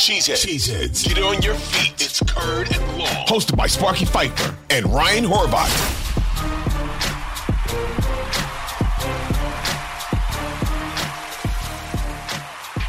Cheeseheads. Cheeseheads. Get on your feet. It's Curd and Long. Hosted by Sparky Fifer and Ryan Horvat.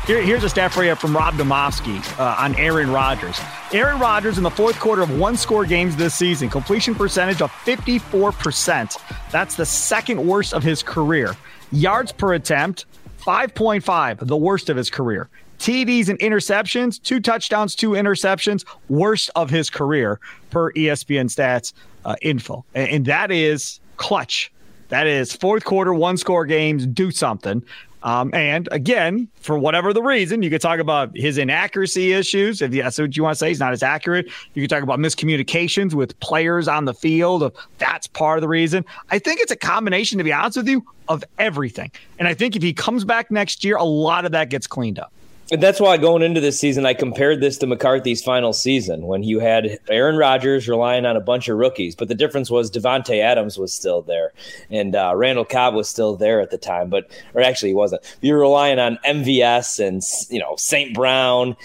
Here, here's a stat for you from Rob Demovsky uh, on Aaron Rodgers. Aaron Rodgers in the fourth quarter of one score games this season, completion percentage of 54%. That's the second worst of his career. Yards per attempt, 5.5, the worst of his career. TDs and interceptions, two touchdowns, two interceptions, worst of his career per ESPN stats uh, info. And, and that is clutch. That is fourth quarter, one score games, do something. Um, and again, for whatever the reason, you could talk about his inaccuracy issues. If that's what you want to say, he's not as accurate. You could talk about miscommunications with players on the field. If that's part of the reason. I think it's a combination, to be honest with you, of everything. And I think if he comes back next year, a lot of that gets cleaned up. And that's why going into this season, I compared this to McCarthy's final season when you had Aaron Rodgers relying on a bunch of rookies. But the difference was Davante Adams was still there, and uh, Randall Cobb was still there at the time. But or actually, he wasn't. You were relying on MVS and you know St. Brown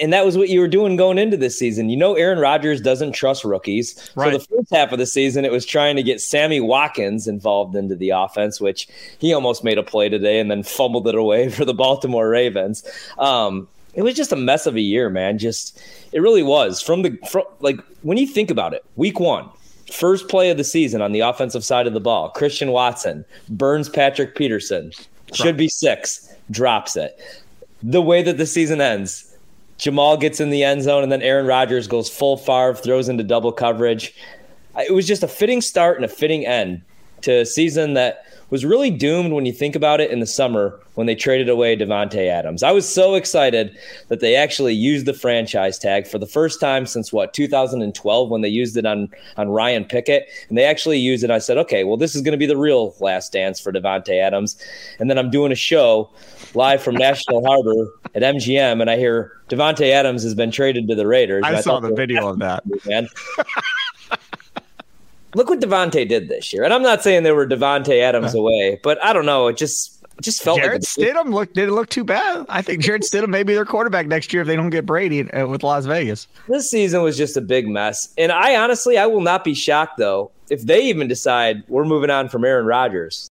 and that was what you were doing going into this season. You know, Aaron Rodgers doesn't trust rookies. Right. So the first half of the season, it was trying to get Sammy Watkins involved into the offense, which he almost made a play today and then fumbled it away for the Baltimore Ravens. Um, it was just a mess of a year, man. Just it really was. From the from, like when you think about it, week one, first play of the season on the offensive side of the ball, Christian Watson burns Patrick Peterson, should be six, drops it. The way that the season ends, Jamaal gets in the end zone, and then Aaron Rodgers goes full Favre, throws into double coverage. It was just a fitting start and a fitting end to a season that was really doomed when you think about it in the summer when they traded away Davante Adams. I was so excited that they actually used the franchise tag for the first time since what 2012 when they used it on on Ryan Pickett and they actually used it. I said, okay, well this is going to be the real last dance for Davante Adams. And then I'm doing a show live from National Harbor at MGM, and I hear Davante Adams has been traded to the Raiders. I, I saw the video of that. Man. Look what Davante did this year, and I'm not saying they were Davante Adams uh-huh. away, but I don't know. It just it just felt Jarrett like Stidham looked didn't look too bad. I think Jarrett Stidham may be their quarterback next year if they don't get Brady uh, with Las Vegas. This season was just a big mess, and I honestly I will not be shocked though if they even decide we're moving on from Aaron Rodgers.